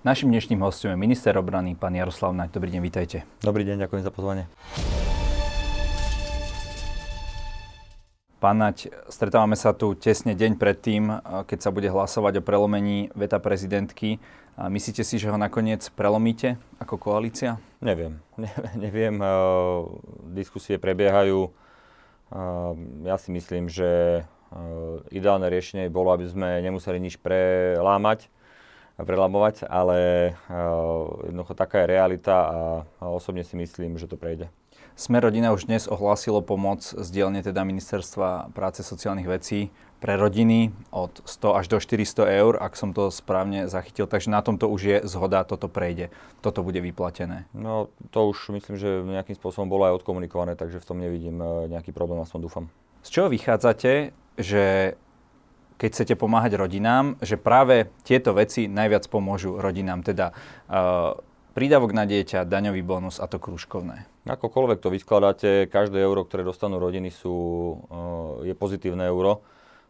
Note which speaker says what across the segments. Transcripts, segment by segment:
Speaker 1: Našim dnešným hostom je minister obrany, pán Jaroslav Naď. Dobrý deň, vítajte.
Speaker 2: Dobrý deň, ďakujem za pozvanie.
Speaker 1: Pán Naď, stretávame sa tu tesne deň predtým, keď sa bude hlasovať o prelomení veta prezidentky. Myslíte si, že ho nakoniec prelomíte ako koalícia?
Speaker 2: Neviem. Ne, neviem. Diskusie prebiehajú. Ja si myslím, že ideálne riešenie bolo, aby sme nemuseli nič prelámať prelamovať, ale uh, jednoducho taká je realita a, a osobne si myslím, že to prejde.
Speaker 1: Sme rodina už dnes ohlásilo pomoc z dielne teda Ministerstva práce sociálnych vecí pre rodiny od 100 až do 400 eur, ak som to správne zachytil. Takže na tomto už je zhoda, toto prejde, toto bude vyplatené.
Speaker 2: No to už myslím, že nejakým spôsobom bolo aj odkomunikované, takže v tom nevidím e, nejaký problém, aspoň dúfam.
Speaker 1: Z čoho vychádzate, že keď chcete pomáhať rodinám, že práve tieto veci najviac pomôžu rodinám, teda uh, prídavok na dieťa, daňový bonus a to krúžkovné.
Speaker 2: Akokoľvek to vyskladáte, každé euro, ktoré dostanú rodiny, sú, uh, je pozitívne euro.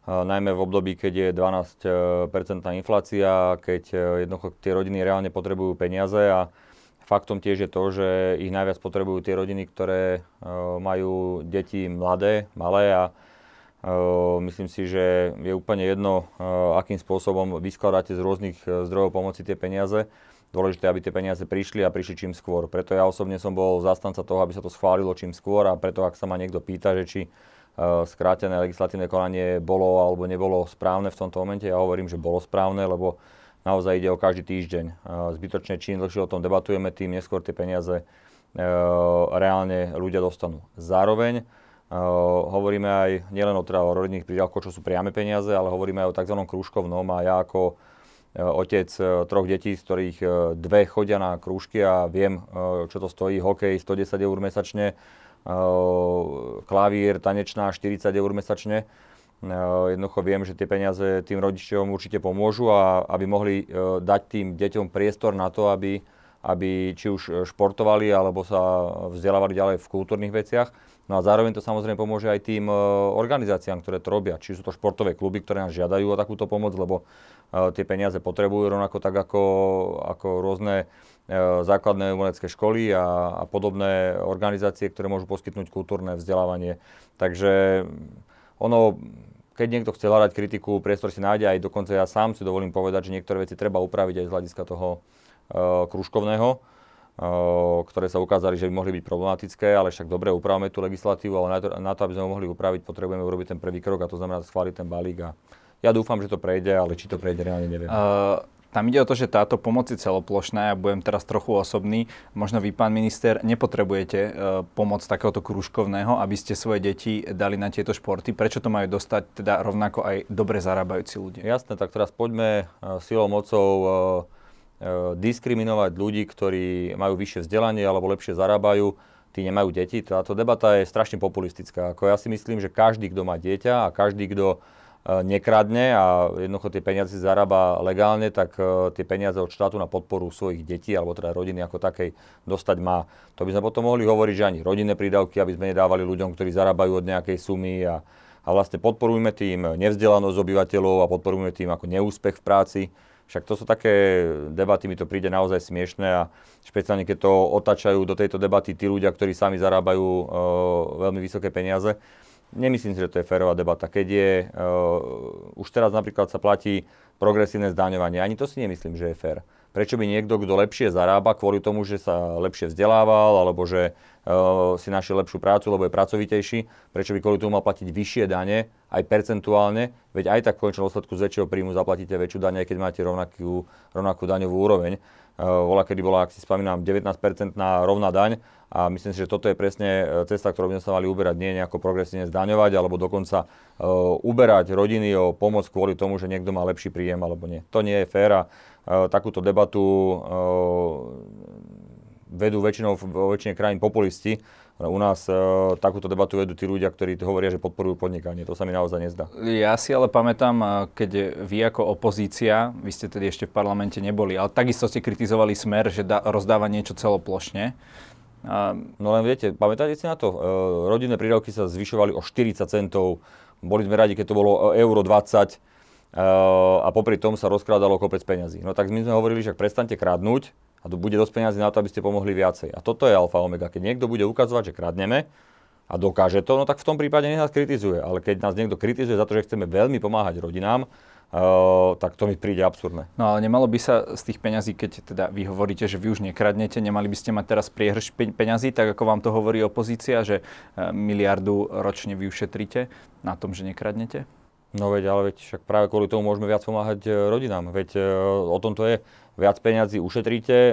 Speaker 2: Uh, najmä v období, keď je 12% inflácia, keď jednoducho tie rodiny reálne potrebujú peniaze a faktom tiež je to, že ich najviac potrebujú tie rodiny, ktoré majú deti mladé, malé a Myslím si, že je úplne jedno, akým spôsobom vyskladáte z rôznych e, zdrojov pomoci tie peniaze. Dôležité, aby tie peniaze prišli a prišli čím skôr. Preto ja osobne som bol zastanca toho, aby sa to schválilo čím skôr a preto, ak sa ma niekto pýta, že či skrátené legislatívne konanie bolo alebo nebolo správne v tomto momente, ja hovorím, že bolo správne, lebo naozaj ide o každý týždeň. Zbytočne, čím dlhšie o tom debatujeme, tým neskôr tie peniaze reálne ľudia dostanú. Zároveň hovoríme aj nielen o, teda o rodinných prídavkoch, čo sú priame peniaze, ale hovoríme aj o tzv. krúžkovnom a ja ako uh, otec uh, troch detí, z ktorých dve chodia na krúžky a viem, čo to stojí, hokej 110 eur mesačne, klavír, tanečná 40 eur mesačne. Jednoducho viem, že tie peniaze tým rodičom určite pomôžu a aby mohli dať tým deťom priestor na to, aby, aby či už športovali alebo sa vzdelávali ďalej v kultúrnych veciach No a zároveň to samozrejme pomôže aj tým e, organizáciám, ktoré to robia. Či sú to športové kluby, ktoré nás žiadajú o takúto pomoc, lebo e, tie peniaze potrebujú rovnako tak ako, ako rôzne e, základné umelecké školy a, a podobné organizácie, ktoré môžu poskytnúť kultúrne vzdelávanie. Takže ono, keď niekto chce hľadať kritiku, priestor si nájde aj dokonca ja sám si dovolím povedať, že niektoré veci treba upraviť aj z hľadiska toho uh, kružkovného ktoré sa ukázali, že by mohli byť problematické, ale však dobre, upravme tú legislatívu, ale na to, na to, aby sme ho mohli upraviť, potrebujeme urobiť ten prvý krok a to znamená schváliť ten balík. A ja dúfam, že to prejde, ale či to prejde, reálne neviem. Uh...
Speaker 1: Tam ide o to, že táto pomoc je celoplošná, ja budem teraz trochu osobný. Možno vy, pán minister, nepotrebujete e, pomoc takéhoto krúžkovného, aby ste svoje deti dali na tieto športy. Prečo to majú dostať teda rovnako aj dobre zarábajúci ľudia?
Speaker 2: Jasné, tak teraz poďme e, silou mocou e, E, diskriminovať ľudí, ktorí majú vyššie vzdelanie alebo lepšie zarábajú, tí nemajú deti. Táto debata je strašne populistická. Ako ja si myslím, že každý, kto má dieťa a každý, kto e, nekradne a jednoducho tie peniaze zarába legálne, tak e, tie peniaze od štátu na podporu svojich detí alebo teda rodiny ako takej dostať má. To by sme potom mohli hovoriť, že ani rodinné prídavky, aby sme nedávali ľuďom, ktorí zarábajú od nejakej sumy a, a vlastne podporujme tým nevzdelanosť obyvateľov a podporujme tým ako neúspech v práci. Však to sú také debaty, mi to príde naozaj smiešné a špeciálne keď to otačajú do tejto debaty tí ľudia, ktorí sami zarábajú uh, veľmi vysoké peniaze. Nemyslím si, že to je férová debata. Keď je, uh, už teraz napríklad sa platí progresívne zdaňovanie, ani to si nemyslím, že je fér. Prečo by niekto, kto lepšie zarába kvôli tomu, že sa lepšie vzdelával alebo že uh, si našiel lepšiu prácu, lebo je pracovitejší, prečo by kvôli tomu mal platiť vyššie dane, aj percentuálne, veď aj tak v konečnom dôsledku z väčšieho príjmu zaplatíte väčšiu daň, aj keď máte rovnakú, rovnakú daňovú úroveň. Bola, kedy bola, ak si spomínam, 19% na rovná daň a myslím si, že toto je presne e, cesta, ktorú by sme sa mali uberať, nie nejako progresívne zdaňovať alebo dokonca uh, uberať rodiny o pomoc kvôli tomu, že niekto má lepší príjem alebo nie. To nie je fér a takúto debatu vedú väčšinou vo väčšine krajín populisti. U nás e, takúto debatu vedú tí ľudia, ktorí hovoria, že podporujú podnikanie. To sa mi naozaj nezdá.
Speaker 1: Ja si ale pamätám, e, keď vy ako opozícia, vy ste tedy ešte v parlamente neboli, ale takisto ste kritizovali smer, že da, rozdáva niečo celoplošne.
Speaker 2: No len viete, pamätáte si na to? E, rodinné prídavky sa zvyšovali o 40 centov. Boli sme radi, keď to bolo euro 20 a popri tom sa rozkrádalo kopec peňazí. No tak my sme hovorili, že prestante kradnúť a tu bude dosť peňazí na to, aby ste pomohli viacej. A toto je alfa omega. Keď niekto bude ukazovať, že kradneme, a dokáže to, no tak v tom prípade nech nás kritizuje. Ale keď nás niekto kritizuje za to, že chceme veľmi pomáhať rodinám, Uh, tak to mi príde absurdné.
Speaker 1: No ale nemalo by sa z tých peňazí, keď teda vy hovoríte, že vy už nekradnete, nemali by ste mať teraz priehrš peňazí, tak ako vám to hovorí opozícia, že uh, miliardu ročne vy ušetríte na tom, že nekradnete?
Speaker 2: No veď, ale veď však práve kvôli tomu môžeme viac pomáhať e, rodinám. Veď uh, o tom to je viac peňazí ušetríte, e,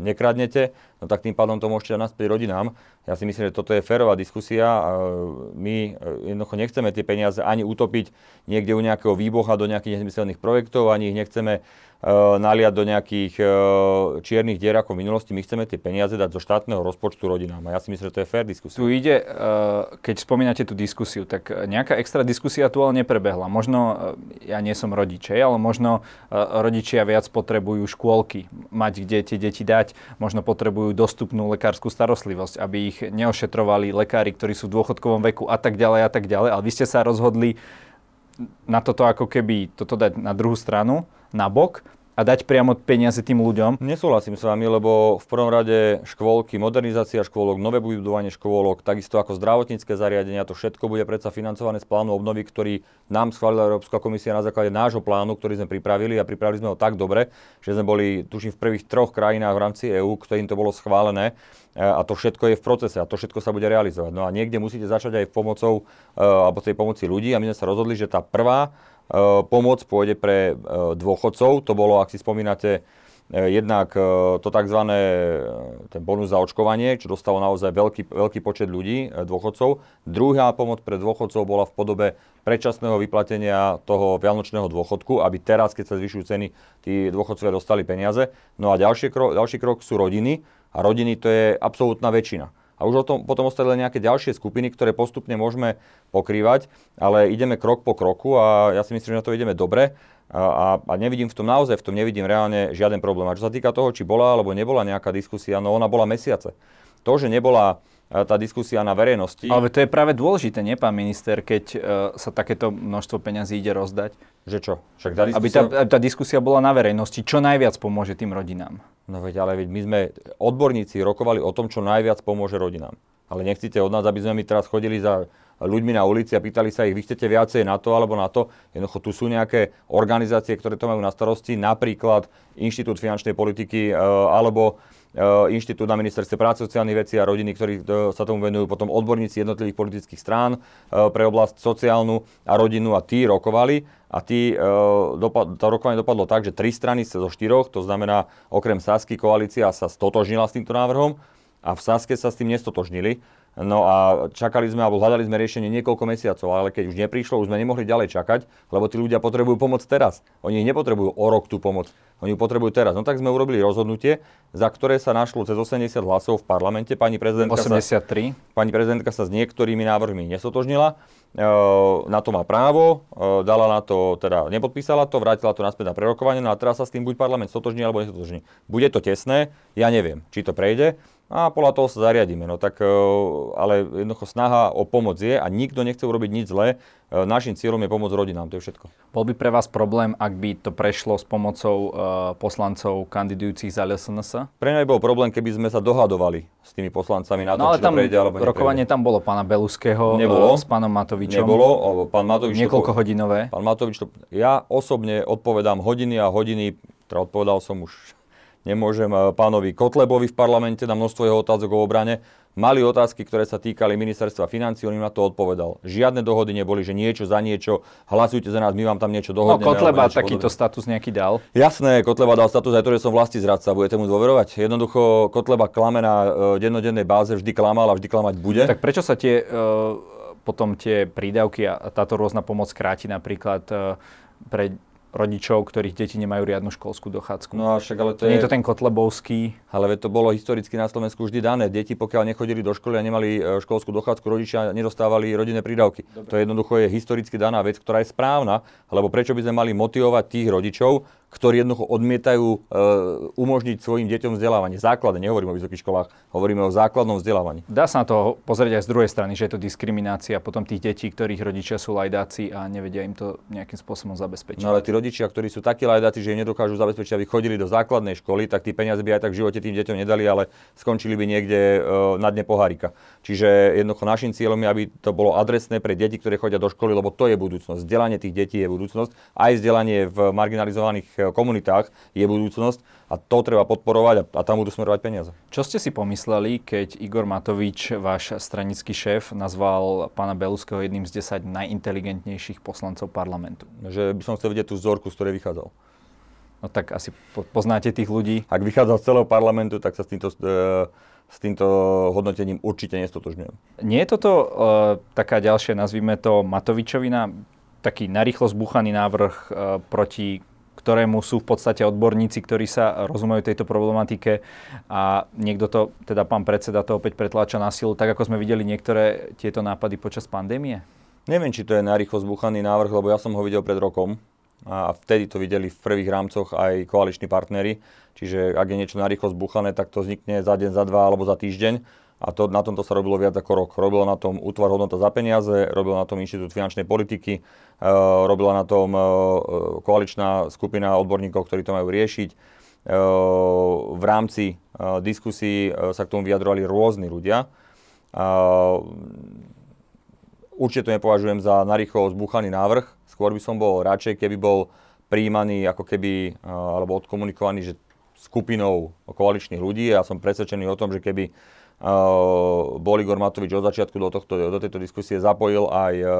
Speaker 2: nekradnete, no tak tým pádom to môžete dať naspäť rodinám. Ja si myslím, že toto je férová diskusia. E, my e, jednoducho nechceme tie peniaze ani utopiť niekde u nejakého výboha do nejakých nezmyselných projektov, ani ich nechceme naliať do nejakých uh, čiernych dier ako v minulosti. My chceme tie peniaze dať zo štátneho rozpočtu rodinám. A ja si myslím, že to je fér diskusia.
Speaker 1: Tu ide, uh, keď spomínate tú diskusiu, tak nejaká extra diskusia tu ale neprebehla. Možno, ja nie som rodič, ale možno rodičia viac potrebujú škôlky, mať kde tie deti dať, možno potrebujú dostupnú lekárskú starostlivosť, aby ich neošetrovali lekári, ktorí sú v dôchodkovom veku a tak ďalej a tak ďalej. Ale vy ste sa rozhodli na toto ako keby toto dať na druhú stranu, na bok a dať priamo peniaze tým ľuďom.
Speaker 2: Nesúhlasím s vami, lebo v prvom rade škôlky, modernizácia škôlok, nové budovanie škôlok, takisto ako zdravotnícke zariadenia, to všetko bude predsa financované z plánu obnovy, ktorý nám schválila Európska komisia na základe nášho plánu, ktorý sme pripravili a pripravili sme ho tak dobre, že sme boli, tuším, v prvých troch krajinách v rámci EÚ, ktorým to bolo schválené e, a to všetko je v procese a to všetko sa bude realizovať. No a niekde musíte začať aj pomocou, e, alebo tej pomoci ľudí a my sme sa rozhodli, že tá prvá pomoc pôjde pre eh, dôchodcov. To bolo, ak si spomínate, eh, jednak to tzv. ten bonus za očkovanie, čo dostalo naozaj veľký, veľký počet ľudí, dôchodcov. Druhá pomoc pre dôchodcov bola v podobe predčasného vyplatenia toho vianočného dôchodku, aby teraz, keď sa zvyšujú ceny, tí dôchodcovia dostali peniaze. No a ďalší krok, ďalší krok sú rodiny a rodiny to je absolútna väčšina. A už o tom, potom ostali nejaké ďalšie skupiny, ktoré postupne môžeme pokrývať, ale ideme krok po kroku a ja si myslím, že na to ideme dobre a, a nevidím v tom naozaj, v tom nevidím reálne žiaden problém. A čo sa týka toho, či bola alebo nebola nejaká diskusia, no ona bola mesiace. To, že nebola tá diskusia na verejnosti.
Speaker 1: Ale to je práve dôležité, nie pán minister, keď uh, sa takéto množstvo peňazí ide rozdať?
Speaker 2: Že čo?
Speaker 1: Však tá diskusia... Aby tá, tá diskusia bola na verejnosti, čo najviac pomôže tým rodinám.
Speaker 2: No veď, ale veď my sme odborníci rokovali o tom, čo najviac pomôže rodinám. Ale nechcete od nás, aby sme my teraz chodili za ľuďmi na ulici a pýtali sa ich, vy chcete viacej na to alebo na to. Jednoducho tu sú nejaké organizácie, ktoré to majú na starosti, napríklad Inštitút finančnej politiky e, alebo Inštitút na ministerstve práce, sociálnych vecí a rodiny, ktorí e, sa tomu venujú, potom odborníci jednotlivých politických strán pre oblasť sociálnu a rodinu a tí rokovali a tí, to rokovanie dopadlo tak, že tri strany zo štyroch, to znamená okrem Sasky koalícia sa stotožnila s týmto návrhom a v Saske sa s tým nestotožnili. No a čakali sme, alebo hľadali sme riešenie niekoľko mesiacov, ale keď už neprišlo, už sme nemohli ďalej čakať, lebo tí ľudia potrebujú pomoc teraz. Oni nepotrebujú o rok tú pomoc, oni ju potrebujú teraz. No tak sme urobili rozhodnutie, za ktoré sa našlo cez 80 hlasov v parlamente. Pani prezidentka,
Speaker 1: 83.
Speaker 2: Sa, pani prezidentka sa s niektorými návrhmi nesotožnila. E, na to má právo, e, dala na to, teda nepodpísala to, vrátila to naspäť na prerokovanie, no a teraz sa s tým buď parlament sotožní alebo nesotožní. Bude to tesné, ja neviem, či to prejde, a podľa toho sa zariadíme. No tak, e, ale jednoducho snaha o pomoc je a nikto nechce urobiť nič zlé. E, našim cieľom je pomôcť rodinám, to je všetko.
Speaker 1: Bol by pre vás problém, ak by to prešlo s pomocou uh, poslancov kandidujúcich za LSNS?
Speaker 2: Pre mňa by bol problém, keby sme sa dohadovali s tými poslancami na
Speaker 1: no,
Speaker 2: to, či tam to prejde alebo
Speaker 1: rokovanie tam bolo pána Beluského
Speaker 2: Nebolo.
Speaker 1: s pánom Matovičom.
Speaker 2: Nebolo. Pán Matovič
Speaker 1: Niekoľko to, hodinové.
Speaker 2: Pán Matovič to, ja osobne odpovedám hodiny a hodiny, teda odpovedal som už nemôžem eh, pánovi Kotlebovi v parlamente na množstvo jeho otázok o obrane. Mali otázky, ktoré sa týkali ministerstva financí, on im na to odpovedal. Žiadne dohody neboli, že niečo za niečo, hlasujte za nás, my vám tam niečo dohodneme.
Speaker 1: No Kotleba takýto status nejaký dal.
Speaker 2: Jasné, Kotleba dal status aj to, že som vlasti zradca, budete mu dôverovať. Jednoducho Kotleba klame na uh, dennodennej báze, vždy klamal a vždy klamať bude.
Speaker 1: Tak prečo sa tie, uh, potom tie prídavky a táto rôzna pomoc kráti napríklad uh, pre rodičov, ktorých deti nemajú riadnu školskú dochádzku.
Speaker 2: No a však ale to,
Speaker 1: je... Nie je to ten Kotlebovský.
Speaker 2: Ale to bolo historicky na Slovensku vždy dané. Deti, pokiaľ nechodili do školy a nemali e, školskú dochádzku, rodičia nedostávali rodinné prídavky. Dobre. To je jednoducho je historicky daná vec, ktorá je správna, lebo prečo by sme mali motivovať tých rodičov, ktorí jednoducho odmietajú e, umožniť svojim deťom vzdelávanie. Základne, nehovorím o vysokých školách, hovoríme o základnom vzdelávaní.
Speaker 1: Dá sa na to pozrieť aj z druhej strany, že je to diskriminácia potom tých detí, ktorých rodičia sú lajdáci a nevedia im to nejakým spôsobom zabezpečiť.
Speaker 2: No ale tí rodičia, ktorí sú takí lajdáci, že im nedokážu zabezpečiť, aby chodili do základnej školy, tak tí peniaze by aj tak v živote tým deťom nedali, ale skončili by niekde e, na dne pohárika. Čiže jednoducho našim cieľom je, aby to bolo adresné pre deti, ktoré chodia do školy, lebo to je budúcnosť. Vzdelanie tých detí je budúcnosť, aj vzdelanie v marginalizovaných e, komunitách je budúcnosť a to treba podporovať a, a tam budú smerovať peniaze.
Speaker 1: Čo ste si pomysleli, keď Igor Matovič, váš stranický šéf, nazval pána Beluského jedným z 10 najinteligentnejších poslancov parlamentu?
Speaker 2: Že by som chcel vidieť tú vzorku, z ktorej vychádzal.
Speaker 1: No tak asi poznáte tých ľudí.
Speaker 2: Ak vychádza z celého parlamentu, tak sa s týmto e, s týmto hodnotením určite nestotožňujem.
Speaker 1: Nie je toto uh, taká ďalšia, nazvime to Matovičovina, taký narýchlo zbúchaný návrh uh, proti ktorému sú v podstate odborníci, ktorí sa rozumejú tejto problematike a niekto to, teda pán predseda to opäť pretláča na silu, tak ako sme videli niektoré tieto nápady počas pandémie?
Speaker 2: Neviem, či to je narýchlo zbúchaný návrh, lebo ja som ho videl pred rokom a vtedy to videli v prvých rámcoch aj koaliční partnery. Čiže ak je niečo narýchlo zbuchané, tak to vznikne za deň, za dva alebo za týždeň. A to, na tomto sa robilo viac ako rok. Robilo na tom útvar hodnota za peniaze, robilo na tom Inštitút finančnej politiky, e, robila na tom e, koaličná skupina odborníkov, ktorí to majú riešiť. E, v rámci e, diskusí e, sa k tomu vyjadrovali rôzni ľudia. E, určite to nepovažujem za narýchlo zbuchaný návrh. Skôr by som bol radšej, keby bol príjmaný ako keby, e, alebo odkomunikovaný, že skupinou koaličných ľudí. Ja som presvedčený o tom, že keby uh, bol Igor Matovič od začiatku do, tohto, do tejto diskusie zapojil aj uh,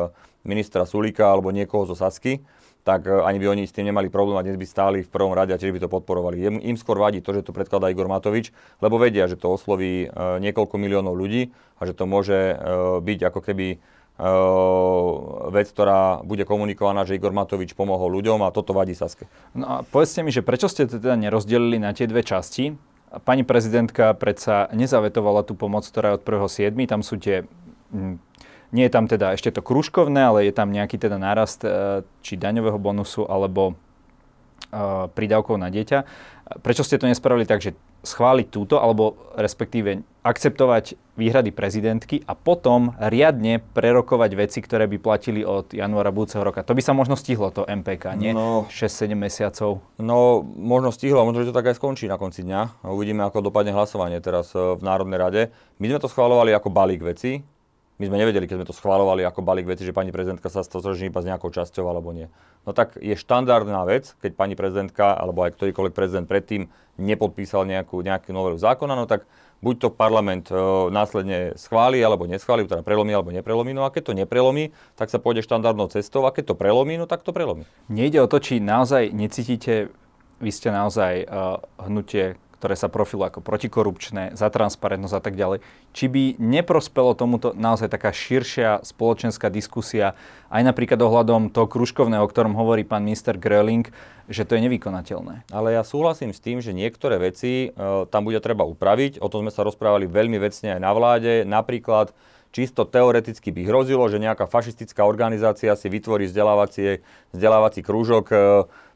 Speaker 2: ministra Sulika alebo niekoho zo Sasky, tak ani by oni s tým nemali problém a dnes by stáli v prvom rade a tiež by to podporovali. Im, skôr vadí to, že to predkladá Igor Matovič, lebo vedia, že to osloví niekoľko miliónov ľudí a že to môže byť ako keby vec, ktorá bude komunikovaná, že Igor Matovič pomohol ľuďom a toto vadí Saske.
Speaker 1: No a povedzte mi, že prečo ste teda nerozdelili na tie dve časti? Pani prezidentka predsa nezavetovala tú pomoc, ktorá je od 1.7. Tam sú tie hm, nie je tam teda ešte to kružkovné, ale je tam nejaký teda nárast e, či daňového bonusu alebo prídavkov na dieťa. Prečo ste to nespravili tak, že schváliť túto, alebo respektíve akceptovať výhrady prezidentky a potom riadne prerokovať veci, ktoré by platili od januára budúceho roka. To by sa možno stihlo, to MPK, nie? No, 6-7 mesiacov.
Speaker 2: No, možno stihlo, možno, že to tak aj skončí na konci dňa. Uvidíme, ako dopadne hlasovanie teraz e, v Národnej rade. My sme to schválovali ako balík veci. My sme nevedeli, keď sme to schválovali ako balík veci, že pani prezidentka sa stotožní iba s nejakou časťou alebo nie. No tak je štandardná vec, keď pani prezidentka alebo aj ktorýkoľvek prezident predtým nepodpísal nejakú, nejakú novelu zákona, no tak buď to parlament e, následne schváli alebo neschváli, teda prelomí alebo neprelomí. No a keď to neprelomí, tak sa pôjde štandardnou cestou a keď to prelomí, no tak to prelomí.
Speaker 1: Nejde o to, či naozaj necítite, vy ste naozaj uh, hnutie ktoré sa profilujú ako protikorupčné, za transparentnosť a tak ďalej. Či by neprospelo tomuto naozaj taká širšia spoločenská diskusia, aj napríklad ohľadom toho kružkovného, o ktorom hovorí pán minister Gröling, že to je nevykonateľné.
Speaker 2: Ale ja súhlasím s tým, že niektoré veci e, tam bude treba upraviť. O tom sme sa rozprávali veľmi vecne aj na vláde. Napríklad čisto teoreticky by hrozilo, že nejaká fašistická organizácia si vytvorí vzdelávací krúžok e,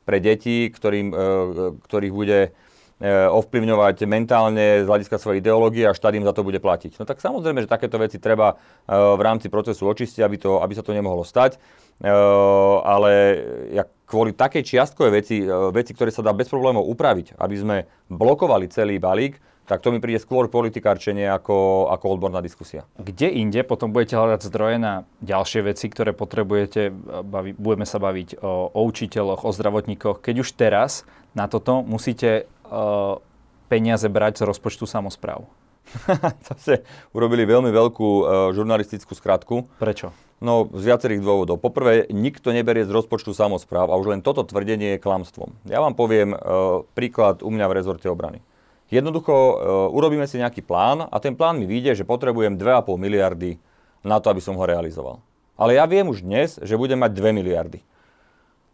Speaker 2: pre deti, ktorým, e, ktorých bude E, ovplyvňovať mentálne z hľadiska svojej ideológie a štát im za to bude platiť. No tak samozrejme, že takéto veci treba e, v rámci procesu očistiť, aby, to, aby sa to nemohlo stať. E, ale ja kvôli takej čiastkovej veci, veci, ktoré sa dá bez problémov upraviť, aby sme blokovali celý balík, tak to mi príde skôr politikárčenie ako, ako odborná diskusia.
Speaker 1: Kde inde potom budete hľadať zdroje na ďalšie veci, ktoré potrebujete? Bavi, budeme sa baviť o, o učiteľoch, o zdravotníkoch. Keď už teraz na toto musíte peniaze brať z rozpočtu samozpráv?
Speaker 2: Zase urobili veľmi veľkú uh, žurnalistickú skratku.
Speaker 1: Prečo?
Speaker 2: No, z viacerých dôvodov. Poprvé, nikto neberie z rozpočtu samozpráv a už len toto tvrdenie je klamstvom. Ja vám poviem uh, príklad u mňa v rezorte obrany. Jednoducho uh, urobíme si nejaký plán a ten plán mi vyjde, že potrebujem 2,5 miliardy na to, aby som ho realizoval. Ale ja viem už dnes, že budem mať 2 miliardy.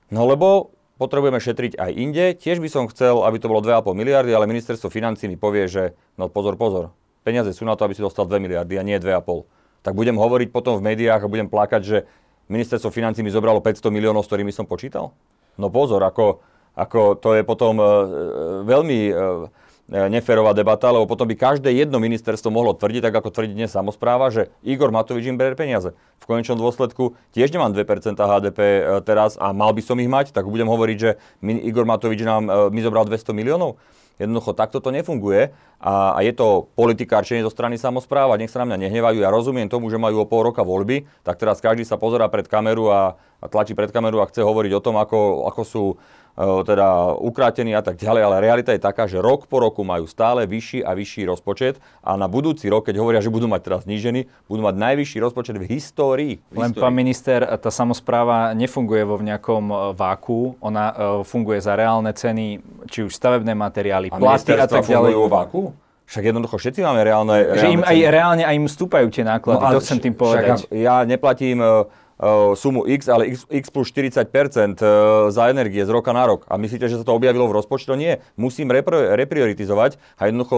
Speaker 2: No lebo potrebujeme šetriť aj inde. Tiež by som chcel, aby to bolo 2,5 miliardy, ale ministerstvo financí mi povie, že no pozor, pozor, peniaze sú na to, aby si dostal 2 miliardy a nie 2,5. Tak budem hovoriť potom v médiách a budem plakať, že ministerstvo financí mi zobralo 500 miliónov, s ktorými som počítal? No pozor, ako Ako to je potom uh, veľmi uh, neférová debata, lebo potom by každé jedno ministerstvo mohlo tvrdiť, tak ako tvrdí dnes samozpráva, že Igor Matovič im berie peniaze. V konečnom dôsledku tiež nemám 2% HDP teraz a mal by som ich mať, tak budem hovoriť, že Igor Matovič nám mi zobral 200 miliónov. Jednoducho takto to nefunguje a, a je to politikárčenie zo strany samozpráva. Nech sa na mňa nehnevajú. Ja rozumiem tomu, že majú o pol roka voľby, tak teraz každý sa pozerá pred kameru a, a tlačí pred kameru a chce hovoriť o tom, ako, ako sú teda ukrátení a tak ďalej, ale realita je taká, že rok po roku majú stále vyšší a vyšší rozpočet a na budúci rok, keď hovoria, že budú mať teraz znížený, budú mať najvyšší rozpočet v histórii.
Speaker 1: V Len pán minister, tá samozpráva nefunguje vo nejakom e, váku, ona uh, funguje za reálne ceny, či už stavebné materiály,
Speaker 2: a platy a tak ďalej. vo váku? Však jednoducho všetci máme reálne, reálne
Speaker 1: Že im ceny. aj reálne aj im stúpajú tie náklady, no, to chcem tým povedať.
Speaker 2: Však ja neplatím sumu X, ale X, X plus 40% za energie z roka na rok. A myslíte, že sa to objavilo v rozpočte? Nie. Musím reprioritizovať a jednoducho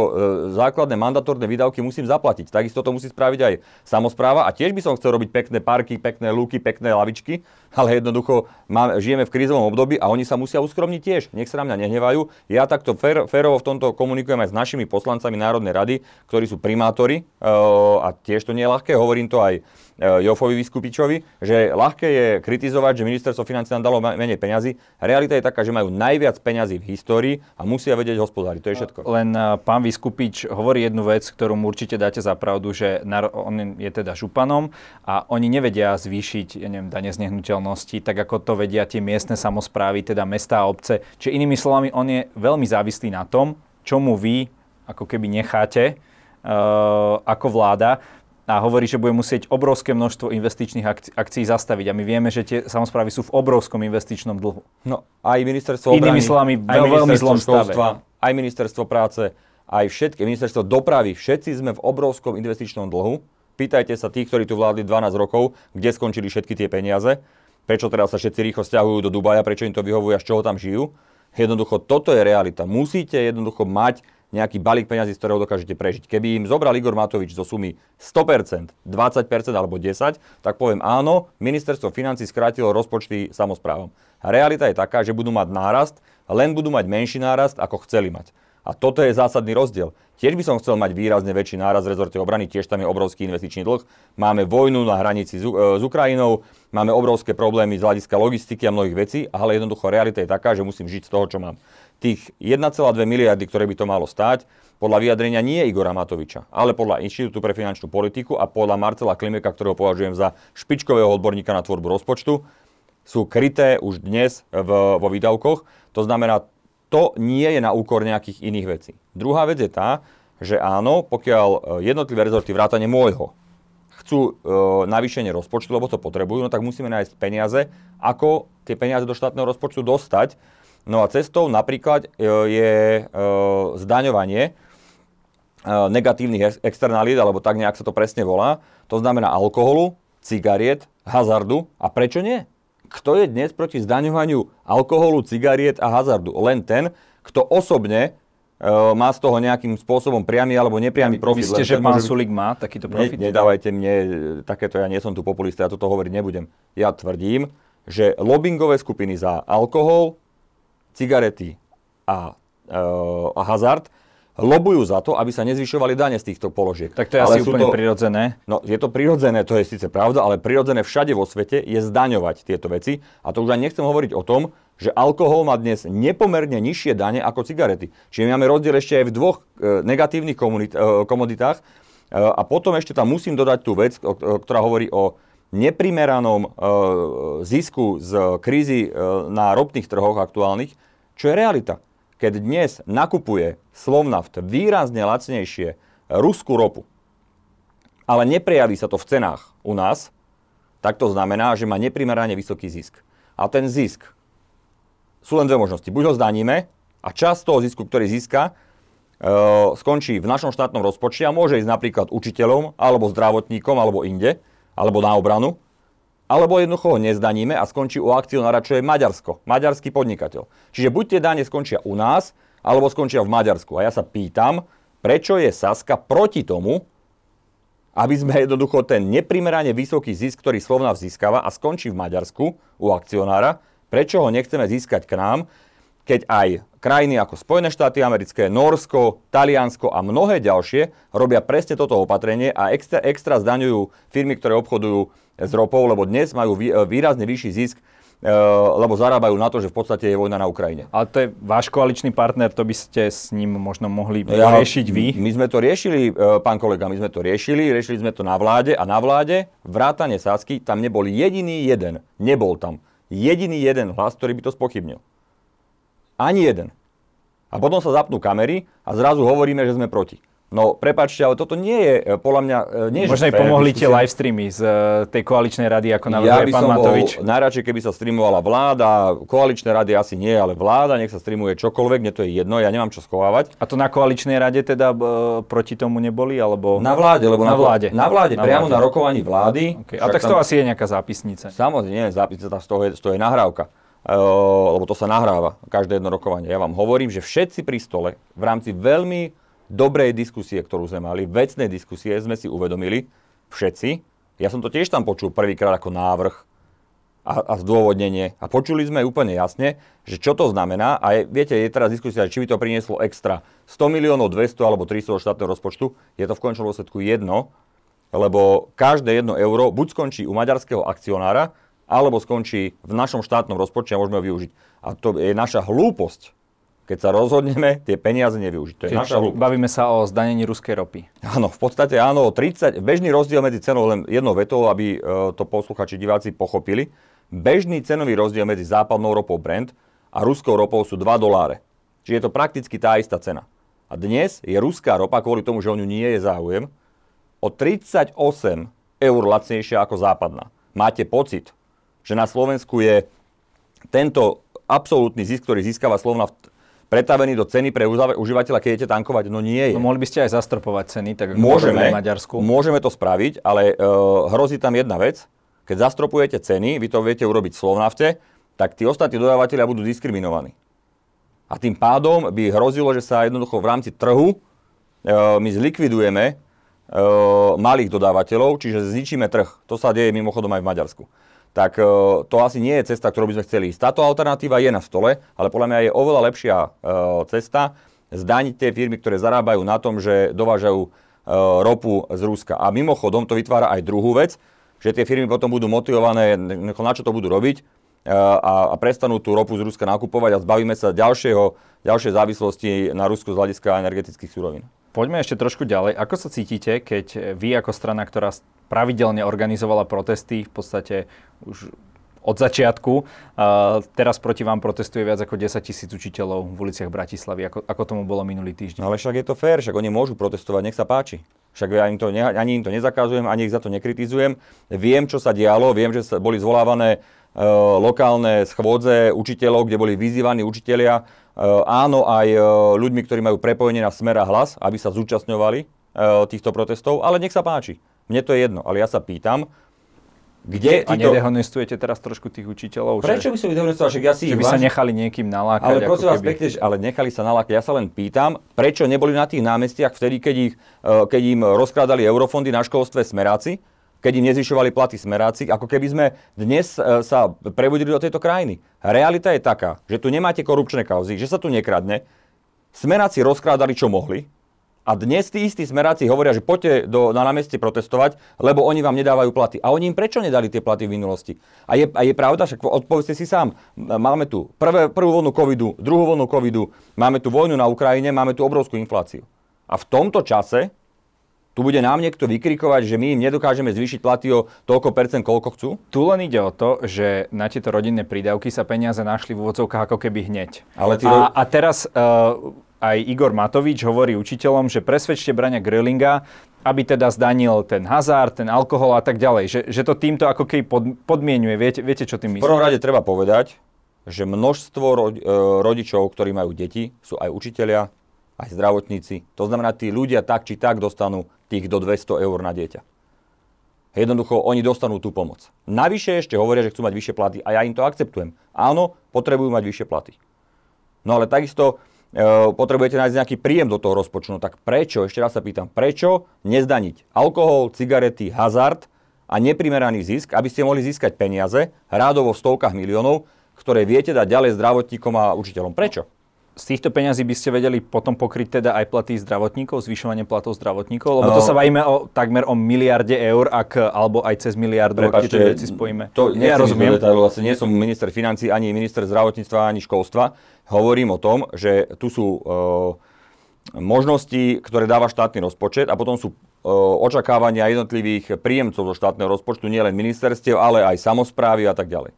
Speaker 2: základné mandatórne výdavky musím zaplatiť. Takisto to musí spraviť aj samozpráva a tiež by som chcel robiť pekné parky, pekné lúky, pekné lavičky, ale jednoducho má, žijeme v krízovom období a oni sa musia uskromniť tiež. Nech sa na mňa nehnevajú. Ja takto fér, férovo v tomto komunikujem aj s našimi poslancami Národnej rady, ktorí sú primátori a tiež to nie je ľahké. Hovorím to aj Eh, Jofovi Vyskupičovi, že ľahké je kritizovať, že ministerstvo financí nám dalo menej peňazí. Realita je taká, že majú najviac peňazí v histórii a musia vedieť hospodáriť. To je všetko.
Speaker 1: Len eh, pán Vyskupič hovorí jednu vec, ktorú mu určite dáte za pravdu, že on je teda županom a oni nevedia zvýšiť ja neviem, dane z nehnuteľnosti, tak ako to vedia tie miestne samozprávy, teda mesta a obce. Čiže inými slovami, on je veľmi závislý na tom, čo mu vy ako keby necháte uh, ako vláda a hovorí, že bude musieť obrovské množstvo investičných akci- akcií zastaviť. A my vieme, že tie samozprávy sú v obrovskom investičnom dlhu.
Speaker 2: No, aj ministerstvo obrany,
Speaker 1: Inými slovami, aj veľmi zlom stave.
Speaker 2: aj ministerstvo práce, aj všetky, ministerstvo dopravy, všetci sme v obrovskom investičnom dlhu. Pýtajte sa tých, ktorí tu vládli 12 rokov, kde skončili všetky tie peniaze, prečo teraz sa všetci rýchlo stiahujú do Dubaja, prečo im to vyhovuje a z čoho tam žijú. Jednoducho, toto je realita. Musíte jednoducho mať nejaký balík peňazí, z ktorého dokážete prežiť. Keby im zobral Igor Matovič zo sumy 100%, 20% alebo 10%, tak poviem áno, ministerstvo financí skrátilo rozpočty samozprávom. Realita je taká, že budú mať nárast, len budú mať menší nárast, ako chceli mať. A toto je zásadný rozdiel. Tiež by som chcel mať výrazne väčší náraz v rezorte obrany, tiež tam je obrovský investičný dlh. Máme vojnu na hranici s, e, Ukrajinou, máme obrovské problémy z hľadiska logistiky a mnohých vecí, ale jednoducho realita je taká, že musím žiť z toho, čo mám tých 1,2 miliardy, ktoré by to malo stáť, podľa vyjadrenia nie Igora Matoviča, ale podľa Inštitútu pre finančnú politiku a podľa Marcela Klimeka, ktorého považujem za špičkového odborníka na tvorbu rozpočtu, sú kryté už dnes v, vo výdavkoch. To znamená, to nie je na úkor nejakých iných vecí. Druhá vec je tá, že áno, pokiaľ e, jednotlivé rezorty vrátane môjho chcú e, navýšenie rozpočtu, lebo to potrebujú, no tak musíme nájsť peniaze, ako tie peniaze do štátneho rozpočtu dostať, No a cestou napríklad e, je e, zdaňovanie e, negatívnych externalít, alebo tak nejak sa to presne volá. To znamená alkoholu, cigariet, hazardu. A prečo nie? Kto je dnes proti zdaňovaniu alkoholu, cigariet a hazardu? Len ten, kto osobne má z toho nejakým spôsobom priamy alebo nepriamy profit.
Speaker 1: Myslíte, že pán Sulik má takýto profit?
Speaker 2: Ne, nedávajte mne takéto, ja nie som tu populista, ja toto hovoriť nebudem. Ja tvrdím, že lobbyingové skupiny za alkohol, cigarety a, e, a hazard, lobujú za to, aby sa nezvyšovali dane z týchto položiek.
Speaker 1: Tak to je ale asi úplne to, prirodzené.
Speaker 2: No, je to prirodzené, to je síce pravda, ale prirodzené všade vo svete je zdaňovať tieto veci. A to už aj nechcem hovoriť o tom, že alkohol má dnes nepomerne nižšie dane ako cigarety. Čiže máme rozdiel ešte aj v dvoch e, negatívnych komunit, e, komoditách. E, a potom ešte tam musím dodať tú vec, o, o, ktorá hovorí o neprimeranom e, zisku z krízy e, na ropných trhoch aktuálnych, čo je realita. Keď dnes nakupuje Slovnaft výrazne lacnejšie ruskú ropu, ale neprejaví sa to v cenách u nás, tak to znamená, že má neprimerane vysoký zisk. A ten zisk sú len dve možnosti. Buď ho zdaníme a časť toho zisku, ktorý získa, e, skončí v našom štátnom rozpočte a môže ísť napríklad učiteľom, alebo zdravotníkom, alebo inde, alebo na obranu, alebo jednoducho ho nezdaníme a skončí u akcionára, čo je Maďarsko, maďarský podnikateľ. Čiže buď tie dane skončia u nás, alebo skončia v Maďarsku. A ja sa pýtam, prečo je Saska proti tomu, aby sme jednoducho ten neprimerane vysoký zisk, ktorý Slovnav získava a skončí v Maďarsku u akcionára, prečo ho nechceme získať k nám, keď aj krajiny ako Spojené štáty americké, Norsko, Taliansko a mnohé ďalšie robia presne toto opatrenie a extra, extra zdaňujú firmy, ktoré obchodujú s ropou, lebo dnes majú výrazne vyšší zisk Eh, lebo zarábajú na to, že v podstate je vojna na Ukrajine.
Speaker 1: Ale to je váš koaličný partner, to by ste s ním možno mohli ja, riešiť vy?
Speaker 2: My sme to riešili, eh, pán kolega, my sme to riešili, riešili sme to na vláde a na vláde vrátane Sasky tam nebol jediný jeden, nebol tam jediný jeden hlas, ktorý by to spochybnil. Ani jeden. A potom sa zapnú kamery a zrazu hovoríme, že sme proti. No, prepačte, ale toto nie je e, podľa mňa...
Speaker 1: E, nie, Možno aj pomohli tie live streamy z e, tej koaličnej rady, ako navrhuje ja pán Matovič.
Speaker 2: Ja najradšej, keby sa streamovala vláda, koaličné rady asi nie, ale vláda, nech sa streamuje čokoľvek, mne to je jedno, ja nemám čo schovávať.
Speaker 1: A to na koaličnej rade teda e, proti tomu neboli, alebo...
Speaker 2: Na vláde, lebo na, na vláde. Na vláde, na priamo vláde. na rokovaní vlády.
Speaker 1: Okay. A tak z toho asi je nejaká zápisnica.
Speaker 2: Samozrejme, nie, zápisnica, z toho je, z toho je nahrávka. Lebo to sa nahráva, každé jedno rokovanie. Ja vám hovorím, že všetci pri stole v rámci veľmi dobrej diskusie, ktorú sme mali, vecnej diskusie, sme si uvedomili, všetci, ja som to tiež tam počul prvýkrát ako návrh a, a zdôvodnenie. A počuli sme úplne jasne, že čo to znamená. A je, viete, je teraz diskusia, či by to prinieslo extra 100 miliónov, 200 alebo 300 štátneho rozpočtu. Je to v končnom dôsledku jedno, lebo každé jedno euro buď skončí u maďarského akcionára, alebo skončí v našom štátnom rozpočte a môžeme ho využiť. A to je naša hlúposť, keď sa rozhodneme tie peniaze nevyužiť. To je naša hlúposť.
Speaker 1: Bavíme sa o zdanení ruskej ropy.
Speaker 2: Áno, v podstate áno, 30, bežný rozdiel medzi cenou len jednou vetou, aby e, to posluchači, diváci pochopili. Bežný cenový rozdiel medzi západnou ropou Brent a ruskou ropou sú 2 doláre. Čiže je to prakticky tá istá cena. A dnes je ruská ropa, kvôli tomu, že o ňu nie je záujem, o 38 eur lacnejšia ako západná. Máte pocit, že na Slovensku je tento absolútny zisk, ktorý získava Slovna pretavený do ceny pre užívateľa, keď idete tankovať? No nie je.
Speaker 1: No mohli by ste aj zastropovať ceny, tak ako
Speaker 2: môžeme,
Speaker 1: v Maďarsku.
Speaker 2: Môžeme to spraviť, ale uh, hrozí tam jedna vec. Keď zastropujete ceny, vy to viete urobiť v Slovnafte, tak tí ostatní dodávateľia budú diskriminovaní. A tým pádom by hrozilo, že sa jednoducho v rámci trhu uh, my zlikvidujeme uh, malých dodávateľov, čiže zničíme trh. To sa deje mimochodom aj v Maďarsku tak e, to asi nie je cesta, ktorú by sme chceli ísť. Táto alternatíva je na stole, ale podľa mňa je oveľa lepšia e, cesta zdániť tie firmy, ktoré zarábajú na tom, že dovážajú e, ropu z Ruska. A mimochodom to vytvára aj druhú vec, že tie firmy potom budú motivované, na čo to budú robiť a, a prestanú tú ropu z Ruska nakupovať a zbavíme sa ďalšieho, ďalšej závislosti na Rusku z hľadiska energetických surovín.
Speaker 1: Poďme ešte trošku ďalej. Ako sa cítite, keď vy ako strana, ktorá pravidelne organizovala protesty, v podstate už od začiatku. Teraz proti vám protestuje viac ako 10 tisíc učiteľov v uliciach Bratislavy, ako, ako tomu bolo minulý týždeň.
Speaker 2: Ale však je to fér, však oni môžu protestovať, nech sa páči. Však ja im to, ani im to nezakazujem, ani ich za to nekritizujem. Viem, čo sa dialo, viem, že sa boli zvolávané lokálne schôdze učiteľov, kde boli vyzývaní učitelia, uh, áno, aj uh, ľuďmi, ktorí majú prepojenie na smer a hlas, aby sa zúčastňovali týchto protestov, ale nech sa páči. Mne to je jedno, ale ja sa pýtam,
Speaker 1: kde a títo... nedehonestujete teraz trošku tých učiteľov?
Speaker 2: Prečo že... by som ich dehonestoval? ja si
Speaker 1: že by váž... sa nechali niekým nalákať?
Speaker 2: Ale prosím vás keby... pekne, ale nechali sa nalákať. Ja sa len pýtam, prečo neboli na tých námestiach vtedy, keď, ich, keď im rozkrádali eurofondy na školstve smeráci, keď im nezvyšovali platy smeráci, ako keby sme dnes eh, sa prebudili do tejto krajiny. Realita je taká, že tu nemáte korupčné kauzy, že sa tu nekradne. Smeráci rozkrádali, čo mohli, a dnes tí istí smeráci hovoria, že poďte do, na námestie protestovať, lebo oni vám nedávajú platy. A oni im prečo nedali tie platy v minulosti? A je, a je pravda, však odpovedzte si sám, máme tu prvé, prvú vlnu covidu, druhú vlnu covidu, máme tu vojnu na Ukrajine, máme tu obrovskú infláciu. A v tomto čase tu bude nám niekto vykrikovať, že my im nedokážeme zvýšiť platy o toľko percent, koľko chcú?
Speaker 1: Tu len ide o to, že na tieto rodinné prídavky sa peniaze našli v úvodzovkách ako keby hneď.
Speaker 2: Ale ty...
Speaker 1: a, a teraz uh, aj Igor Matovič hovorí učiteľom, že presvedčte Braňa Grillinga, aby teda zdanil ten hazard, ten alkohol a tak ďalej. Že, že to týmto ako keby pod, podmienuje. Viete, viete, čo tým myslím?
Speaker 2: V prvom rade treba povedať, že množstvo rodi, e, rodičov, ktorí majú deti, sú aj učitelia, aj zdravotníci. To znamená, tí ľudia tak či tak dostanú tých do 200 eur na dieťa. Jednoducho, oni dostanú tú pomoc. Navyše ešte hovoria, že chcú mať vyššie platy a ja im to akceptujem. Áno, potrebujú mať vyššie platy. No ale takisto E, potrebujete nájsť nejaký príjem do toho rozpočtu. No tak prečo, ešte raz sa pýtam, prečo nezdaniť alkohol, cigarety, hazard a neprimeraný zisk, aby ste mohli získať peniaze, rádovo v stovkách miliónov, ktoré viete dať ďalej zdravotníkom a učiteľom. Prečo?
Speaker 1: Z týchto peňazí by ste vedeli potom pokryť teda aj platy zdravotníkov, zvyšovanie platov zdravotníkov? Lebo to sa bavíme o, takmer o miliarde eur, ak, alebo aj cez miliardu, ak tieto veci spojíme.
Speaker 2: To ja rozumiem. Detailu, vlastne nie som minister financí, ani minister zdravotníctva, ani školstva. Hovorím o tom, že tu sú uh, možnosti, ktoré dáva štátny rozpočet a potom sú uh, očakávania jednotlivých príjemcov zo štátneho rozpočtu, nielen ministerstiev, ale aj samozprávy a tak ďalej.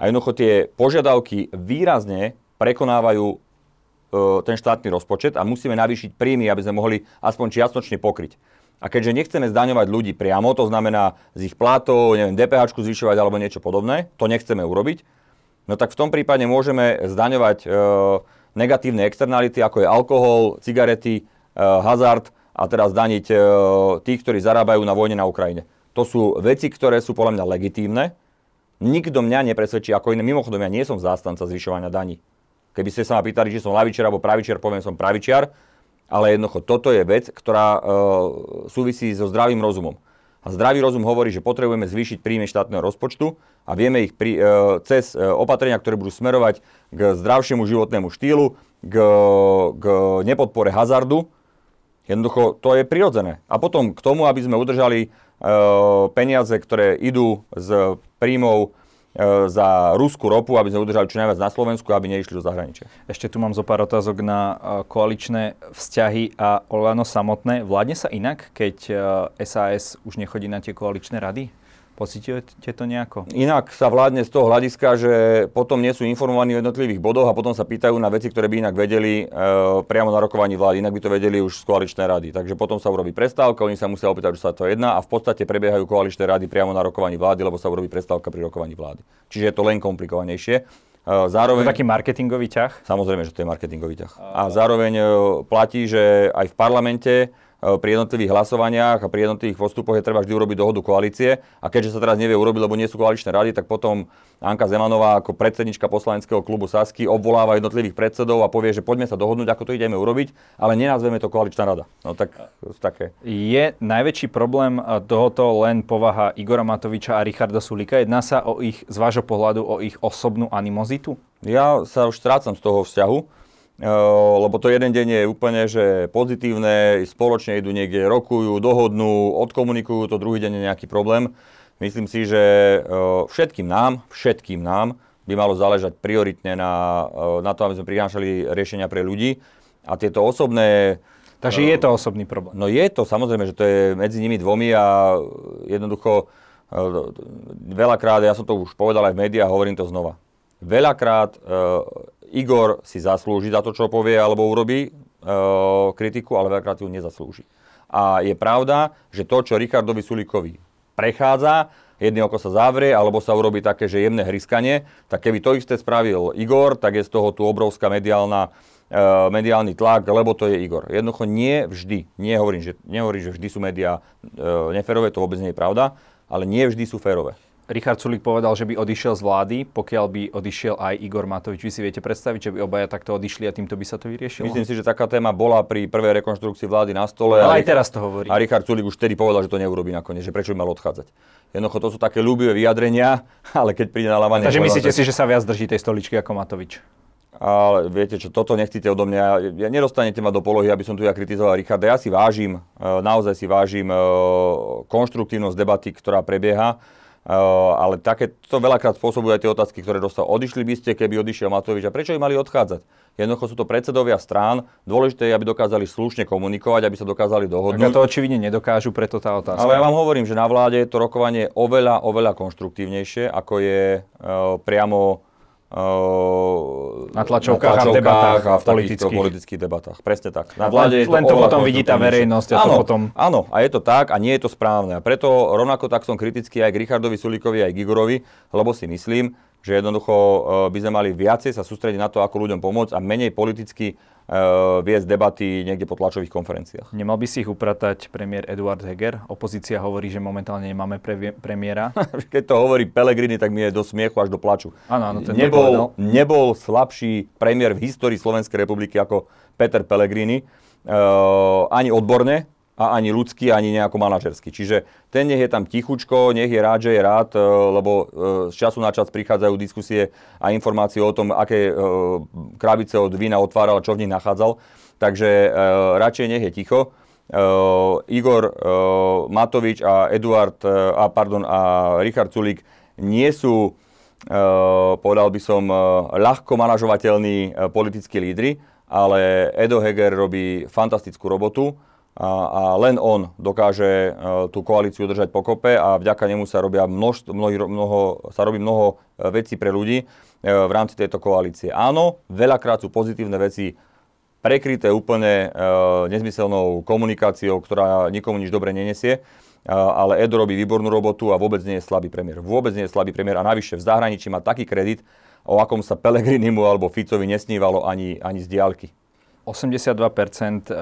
Speaker 2: A jednoducho tie požiadavky výrazne prekonávajú E, ten štátny rozpočet a musíme navýšiť príjmy, aby sme mohli aspoň čiastočne pokryť. A keďže nechceme zdaňovať ľudí priamo, to znamená z ich plátov, neviem, DPH zvyšovať alebo niečo podobné, to nechceme urobiť, no tak v tom prípade môžeme zdaňovať e, negatívne externality, ako je alkohol, cigarety, e, hazard a teraz zdaniť e, tých, ktorí zarábajú na vojne na Ukrajine. To sú veci, ktoré sú podľa mňa legitímne. Nikto mňa nepresvedčí ako iné. Mimochodom, ja nie som zástanca zvyšovania daní. Keby ste sa ma pýtali, či som lavičiar alebo pravičiar, poviem som pravičiar, ale jednoducho toto je vec, ktorá e, súvisí so zdravým rozumom. A zdravý rozum hovorí, že potrebujeme zvýšiť príjmy štátneho rozpočtu a vieme ich pri, e, cez e, opatrenia, ktoré budú smerovať k zdravšiemu životnému štýlu, k, k nepodpore hazardu. Jednoducho to je prirodzené. A potom k tomu, aby sme udržali e, peniaze, ktoré idú z príjmov za ruskú ropu, aby sme udržali čo najviac na Slovensku, aby neišli do zahraničia.
Speaker 1: Ešte tu mám zo pár otázok na e, koaličné vzťahy a Olano samotné. Vládne sa inak, keď SAS e, už nechodí na tie koaličné rady? Pocitujete to nejako?
Speaker 2: Inak sa vládne z toho hľadiska, že potom nie sú informovaní o jednotlivých bodoch a potom sa pýtajú na veci, ktoré by inak vedeli e, priamo na rokovaní vlády. Inak by to vedeli už z koaličnej rady. Takže potom sa urobí prestávka, oni sa musia opýtať, čo sa to jedná a v podstate prebiehajú koaličné rady priamo na rokovaní vlády, lebo sa urobí prestávka pri rokovaní vlády. Čiže je to len komplikovanejšie.
Speaker 1: E, zároveň, to taký marketingový ťah?
Speaker 2: Samozrejme, že to je marketingový ťah. A zároveň e, platí, že aj v parlamente pri jednotlivých hlasovaniach a pri jednotlivých postupoch je treba vždy urobiť dohodu koalície. A keďže sa teraz nevie urobiť, lebo nie sú koaličné rady, tak potom Anka Zemanová ako predsednička poslaneckého klubu Sasky obvoláva jednotlivých predsedov a povie, že poďme sa dohodnúť, ako to ideme urobiť, ale nenazveme to koaličná rada. No tak také.
Speaker 1: Je najväčší problém eh, tohoto len povaha Igora Matoviča a Richarda Sulika? Jedná sa o ich, z vášho pohľadu, o ich osobnú animozitu?
Speaker 2: Ja sa už strácam z toho vzťahu lebo to jeden deň je úplne že pozitívne, spoločne idú niekde, rokujú, dohodnú, odkomunikujú, to druhý deň je nejaký problém. Myslím si, že všetkým nám, všetkým nám by malo záležať prioritne na, na to, aby sme prinášali riešenia pre ľudí. A tieto osobné...
Speaker 1: Takže je to osobný problém.
Speaker 2: No je to, samozrejme, že to je medzi nimi dvomi a jednoducho veľakrát, ja som to už povedal aj v médiách, hovorím to znova. Veľakrát Igor si zaslúži za to, čo povie alebo urobí e, kritiku, ale veľakrát ju nezaslúži. A je pravda, že to, čo Richardovi Sulikovi prechádza, jedné oko sa zavrie, alebo sa urobí také, že jemné hryskanie, tak keby to isté spravil Igor, tak je z toho tu obrovská mediálna, e, mediálny tlak, lebo to je Igor. Jednoducho nie vždy, nie hovorím, že, nehovorím, že vždy sú médiá e, neférové, to vôbec nie je pravda, ale nie vždy sú férové.
Speaker 1: Richard Sulik povedal, že by odišiel z vlády, pokiaľ by odišiel aj Igor Matovič. Vy si viete predstaviť, že by obaja takto odišli a týmto by sa to vyriešilo?
Speaker 2: Myslím si, že taká téma bola pri prvej rekonštrukcii vlády na stole.
Speaker 1: Ale aj teraz to hovorí.
Speaker 2: A Richard Sulik už vtedy povedal, že to neurobí nakoniec, že prečo by mal odchádzať. Jednoducho to sú také ľúbivé vyjadrenia, ale keď príde na lávanie...
Speaker 1: Takže myslíte si, že sa viac drží tej stoličky ako Matovič?
Speaker 2: Ale viete čo, toto nechcete odo mňa. Ja, nedostanete ma do polohy, aby som tu ja kritizoval Richarda. Ja si vážim, e, naozaj si vážim e, konštruktívnosť debaty, ktorá prebieha ale také, to veľakrát spôsobuje aj tie otázky, ktoré dostal. Odišli by ste, keby odišiel Matovič. A prečo by mali odchádzať? Jednoducho sú to predsedovia strán. Dôležité je, aby dokázali slušne komunikovať, aby sa dokázali dohodnúť.
Speaker 1: Tak to očividne nedokážu, preto tá otázka.
Speaker 2: Ale ja vám hovorím, že na vláde je to rokovanie oveľa, oveľa konštruktívnejšie, ako je uh, priamo
Speaker 1: na tlačovkách, na tlačovkách a v debatách
Speaker 2: a v politických. politických debatách. Presne tak.
Speaker 1: Na vláde len, je to, len to potom vidí tá verejnosť.
Speaker 2: A áno, to potom... áno, a je to tak a nie je to správne. A preto rovnako tak som kritický aj k Richardovi Sulíkovi, aj k Igorovi, lebo si myslím, že jednoducho by sme mali viacej sa sústrediť na to, ako ľuďom pomôcť a menej politicky uh, viesť debaty niekde po tlačových konferenciách.
Speaker 1: Nemal by si ich upratať premiér Eduard Heger? Opozícia hovorí, že momentálne nemáme pre, premiéra.
Speaker 2: Keď to hovorí Pelegrini, tak mi je do smiechu až do plaču.
Speaker 1: Áno, áno, ten
Speaker 2: nebol, nebol slabší premiér v histórii Slovenskej republiky ako Peter Pellegrini. Uh, ani odborne, a ani ľudský, ani nejako manažersky. Čiže ten nech je tam tichučko, nech je rád, že je rád, e, lebo e, z času na čas prichádzajú diskusie a informácie o tom, aké e, krabice od vína otváral čo v nich nachádzal. Takže radšej nech je ticho. Igor Matovič a Eduard, a, pardon, a Richard Sulík nie sú, povedal by som, ľahko manažovateľní politickí lídry, ale Edo Heger robí fantastickú robotu a, a len on dokáže uh, tú koalíciu držať pokope a vďaka nemu sa, robia množstvo, mnoho, mnoho, sa robí mnoho e, vecí pre ľudí uh, v rámci tejto koalície. Áno, veľakrát sú pozitívne veci prekryté úplne nezmyselnou komunikáciou, ktorá nikomu nič dobre nenesie, ale Edo robí výbornú robotu a vôbec nie je slabý premiér. Vôbec nie je slabý premiér a navyše v zahraničí má taký kredit, o akom sa Pelegrinimu alebo Ficovi nesnívalo ani, ani z diálky.
Speaker 1: 82%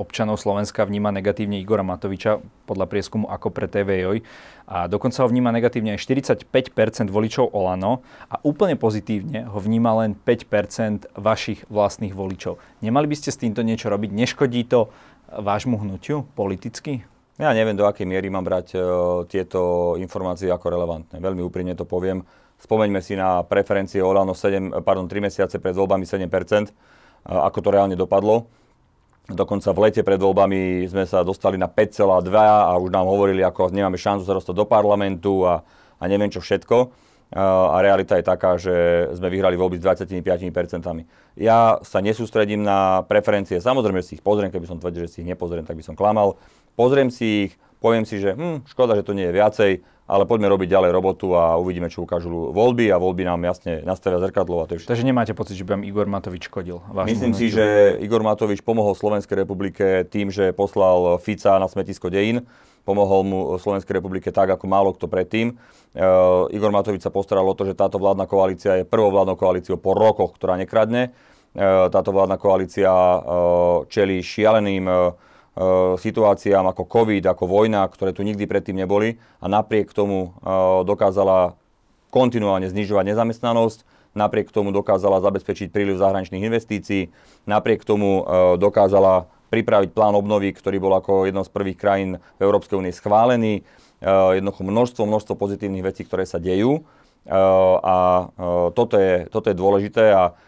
Speaker 1: občanov Slovenska vníma negatívne Igora Matoviča podľa prieskumu ako pre TVJ a dokonca ho vníma negatívne aj 45% voličov Olano a úplne pozitívne ho vníma len 5% vašich vlastných voličov. Nemali by ste s týmto niečo robiť? Neškodí to vášmu hnutiu politicky?
Speaker 2: Ja neviem, do akej miery mám brať uh, tieto informácie ako relevantné. Veľmi úprimne to poviem. Spomeňme si na preferencie Olano 7, pardon, 3 mesiace pred voľbami 7%, uh, ako to reálne dopadlo Dokonca v lete pred voľbami sme sa dostali na 5,2 a už nám hovorili, ako nemáme šancu sa dostať do parlamentu a, a neviem čo všetko. A realita je taká, že sme vyhrali voľby s 25%. Ja sa nesústredím na preferencie. Samozrejme, si ich pozriem, keby som tvrdil, že si ich nepozriem, tak by som klamal. Pozriem si ich, poviem si, že hm, škoda, že to nie je viacej, ale poďme robiť ďalej robotu a uvidíme, čo ukážu voľby a voľby nám jasne nastavia zrkadlo. A to
Speaker 1: je Takže nemáte pocit, že by vám Igor Matovič škodil?
Speaker 2: Myslím si, že Igor Matovič pomohol Slovenskej republike tým, že poslal Fica na smetisko dejín. Pomohol mu Slovenskej republike tak, ako málo kto predtým. Uh, Igor Matovič sa postaral o to, že táto vládna koalícia je prvou vládnou koalíciou po rokoch, ktorá nekradne. Uh, táto vládna koalícia uh, čelí šialeným E, situáciám ako COVID, ako vojna, ktoré tu nikdy predtým neboli a napriek tomu e, dokázala kontinuálne znižovať nezamestnanosť, napriek tomu dokázala zabezpečiť príliv zahraničných investícií, napriek tomu e, dokázala pripraviť plán obnovy, ktorý bol ako jednou z prvých krajín v Európskej únie schválený. Jednoducho množstvo, množstvo pozitívnych vecí, ktoré sa dejú. A toto je, toto je dôležité a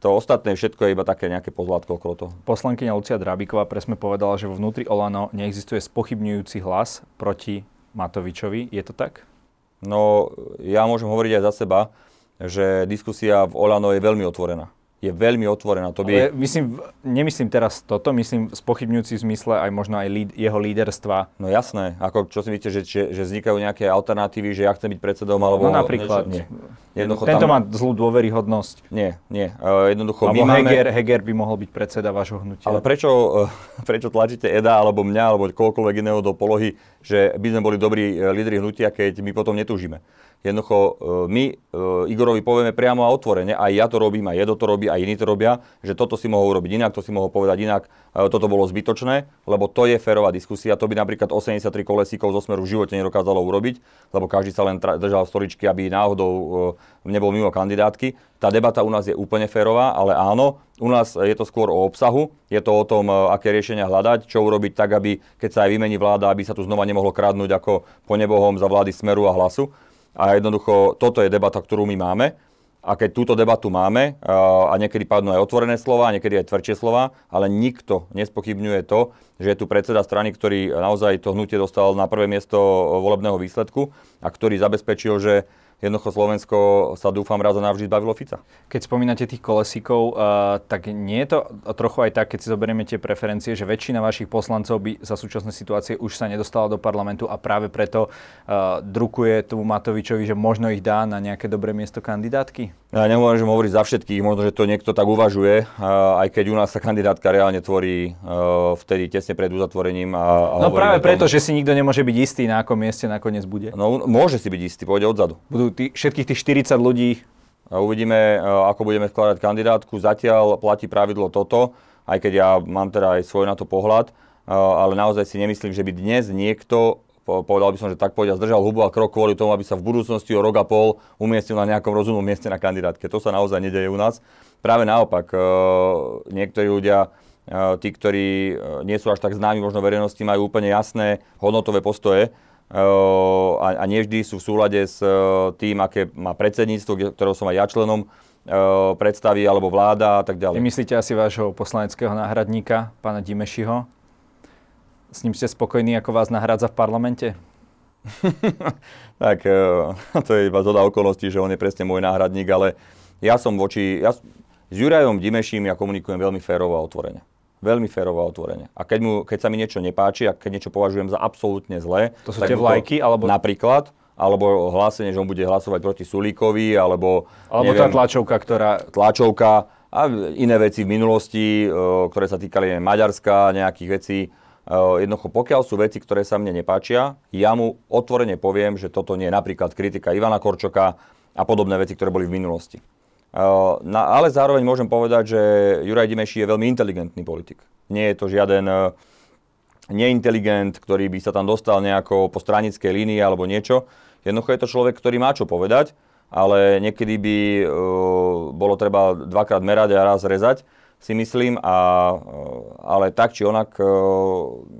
Speaker 2: to ostatné všetko je iba také nejaké pozlátko okolo toho.
Speaker 1: Poslankyňa Lucia Drábiková presme povedala, že vo vnútri Olano neexistuje spochybňujúci hlas proti Matovičovi. Je to tak?
Speaker 2: No, ja môžem hovoriť aj za seba, že diskusia v Olano je veľmi otvorená je veľmi otvorená. To by...
Speaker 1: Ale myslím, nemyslím teraz toto, myslím spochybňujúci v zmysle aj možno aj líd, jeho líderstva.
Speaker 2: No jasné, ako čo si myslíte, že, že, že vznikajú nejaké alternatívy, že ja chcem byť predsedom alebo...
Speaker 1: No napríklad. Nie. Jednoducho Tento tam... má zlú dôveryhodnosť.
Speaker 2: Nie, nie. Uh, jednoducho
Speaker 1: alebo my Heger, máme... Heger by mohol byť predseda vášho hnutia.
Speaker 2: Ale prečo, uh, prečo tlačíte Eda alebo mňa alebo koľkoľvek iného do polohy, že by sme boli dobrí uh, lídri hnutia, keď my potom netúžime? Jednoducho e, my e, Igorovi povieme priamo a otvorene, aj ja to robím, aj Jedo to robí, aj iní to robia, že toto si mohol urobiť inak, to si mohol povedať inak, e, toto bolo zbytočné, lebo to je férová diskusia. To by napríklad 83 kolesíkov zo Smeru v živote nedokázalo urobiť, lebo každý sa len držal stoličky, aby náhodou nebol mimo kandidátky. Tá debata u nás je úplne férová, ale áno, u nás je to skôr o obsahu, je to o tom, aké riešenia hľadať, čo urobiť tak, aby keď sa aj vymení vláda, aby sa tu znova nemohlo kradnúť ako po nebohom za vlády Smeru a Hlasu. A jednoducho toto je debata, ktorú my máme. A keď túto debatu máme, a niekedy padnú aj otvorené slova, niekedy aj tvrdšie slova, ale nikto nespochybňuje to, že je tu predseda strany, ktorý naozaj to hnutie dostal na prvé miesto volebného výsledku a ktorý zabezpečil, že jednoducho Slovensko sa dúfam raz a navždy zbavilo Fica.
Speaker 1: Keď spomínate tých kolesíkov, uh, tak nie je to trochu aj tak, keď si zoberieme tie preferencie, že väčšina vašich poslancov by za súčasné situácie už sa nedostala do parlamentu a práve preto uh, drukuje tomu Matovičovi, že možno ich dá na nejaké dobré miesto kandidátky?
Speaker 2: Ja nemôžem hovoriť za všetkých, možno, že to niekto tak uvažuje, uh, aj keď u nás sa kandidátka reálne tvorí uh, vtedy tesne pred uzatvorením. A,
Speaker 1: a no práve preto, že si nikto nemôže byť istý, na akom mieste nakoniec bude.
Speaker 2: No môže si byť istý, pôjde odzadu.
Speaker 1: Budú tí, všetkých tých 40 ľudí.
Speaker 2: Uvidíme, e, ako budeme skladať kandidátku. Zatiaľ platí pravidlo toto, aj keď ja mám teda aj svoj na to pohľad, e, ale naozaj si nemyslím, že by dnes niekto povedal by som, že tak povedia, zdržal hubu a krok kvôli tomu, aby sa v budúcnosti o rok a pol umiestnil na nejakom rozumnom mieste na kandidátke. To sa naozaj nedeje u nás. Práve naopak, e, niektorí ľudia tí, ktorí nie sú až tak známi možno verejnosti, majú úplne jasné hodnotové postoje a, a nie vždy sú v súlade s tým, aké má predsedníctvo, ktorého som aj ja členom, predstavy alebo vláda a tak ďalej.
Speaker 1: Vy myslíte asi vášho poslaneckého náhradníka, pána Dimešiho? S ním ste spokojní, ako vás nahrádza v parlamente?
Speaker 2: tak to je iba zhoda okolností, že on je presne môj náhradník, ale ja som voči... Ja, s Jurajom Dimeším ja komunikujem veľmi férovo a otvorene. Veľmi férovo a otvorene. A keď, mu, keď sa mi niečo nepáči a keď niečo považujem za absolútne zlé...
Speaker 1: To sú tie vlajky? Alebo...
Speaker 2: Napríklad, alebo hlásenie, že on bude hlasovať proti Sulíkovi, alebo...
Speaker 1: Alebo neviem, tá tlačovka, ktorá...
Speaker 2: Tlačovka a iné veci v minulosti, ktoré sa týkali Maďarska, nejakých vecí. Jednoducho, pokiaľ sú veci, ktoré sa mne nepáčia, ja mu otvorene poviem, že toto nie je napríklad kritika Ivana Korčoka a podobné veci, ktoré boli v minulosti. Uh, na, ale zároveň môžem povedať, že Juraj Dimeši je veľmi inteligentný politik. Nie je to žiaden uh, neinteligent, ktorý by sa tam dostal nejako po stranickej línii alebo niečo. Jednoducho je to človek, ktorý má čo povedať, ale niekedy by uh, bolo treba dvakrát merať a raz rezať si myslím, a, ale tak či onak, e,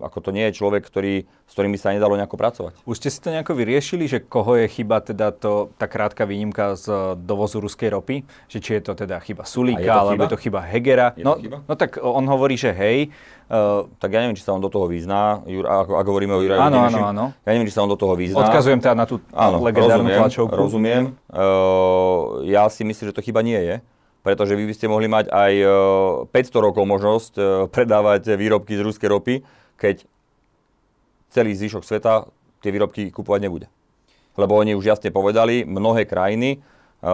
Speaker 2: ako to nie je človek, ktorý, s ktorým by sa nedalo nejako pracovať.
Speaker 1: Už ste si to nejako vyriešili, že koho je chyba teda to, tá krátka výnimka z dovozu ruskej ropy? Že či je to teda chyba Sulíka, alebo je to chyba Hegera?
Speaker 2: Je no, chyba?
Speaker 1: no tak on hovorí, že hej.
Speaker 2: Uh, tak ja neviem, či sa on do toho vyzná, Jur, ako, ako hovoríme o Jurajovi
Speaker 1: Áno, áno, áno.
Speaker 2: Ja neviem, či sa on do toho vyzná.
Speaker 1: Odkazujem teda na tú áno, legendárnu rozumiem, tlačovku.
Speaker 2: Rozumiem. Uh, ja si myslím, že to chyba nie je pretože vy by ste mohli mať aj 500 e, rokov možnosť e, predávať výrobky z ruskej ropy, keď celý zvyšok sveta tie výrobky kupovať nebude. Lebo oni už jasne povedali, mnohé krajiny, e,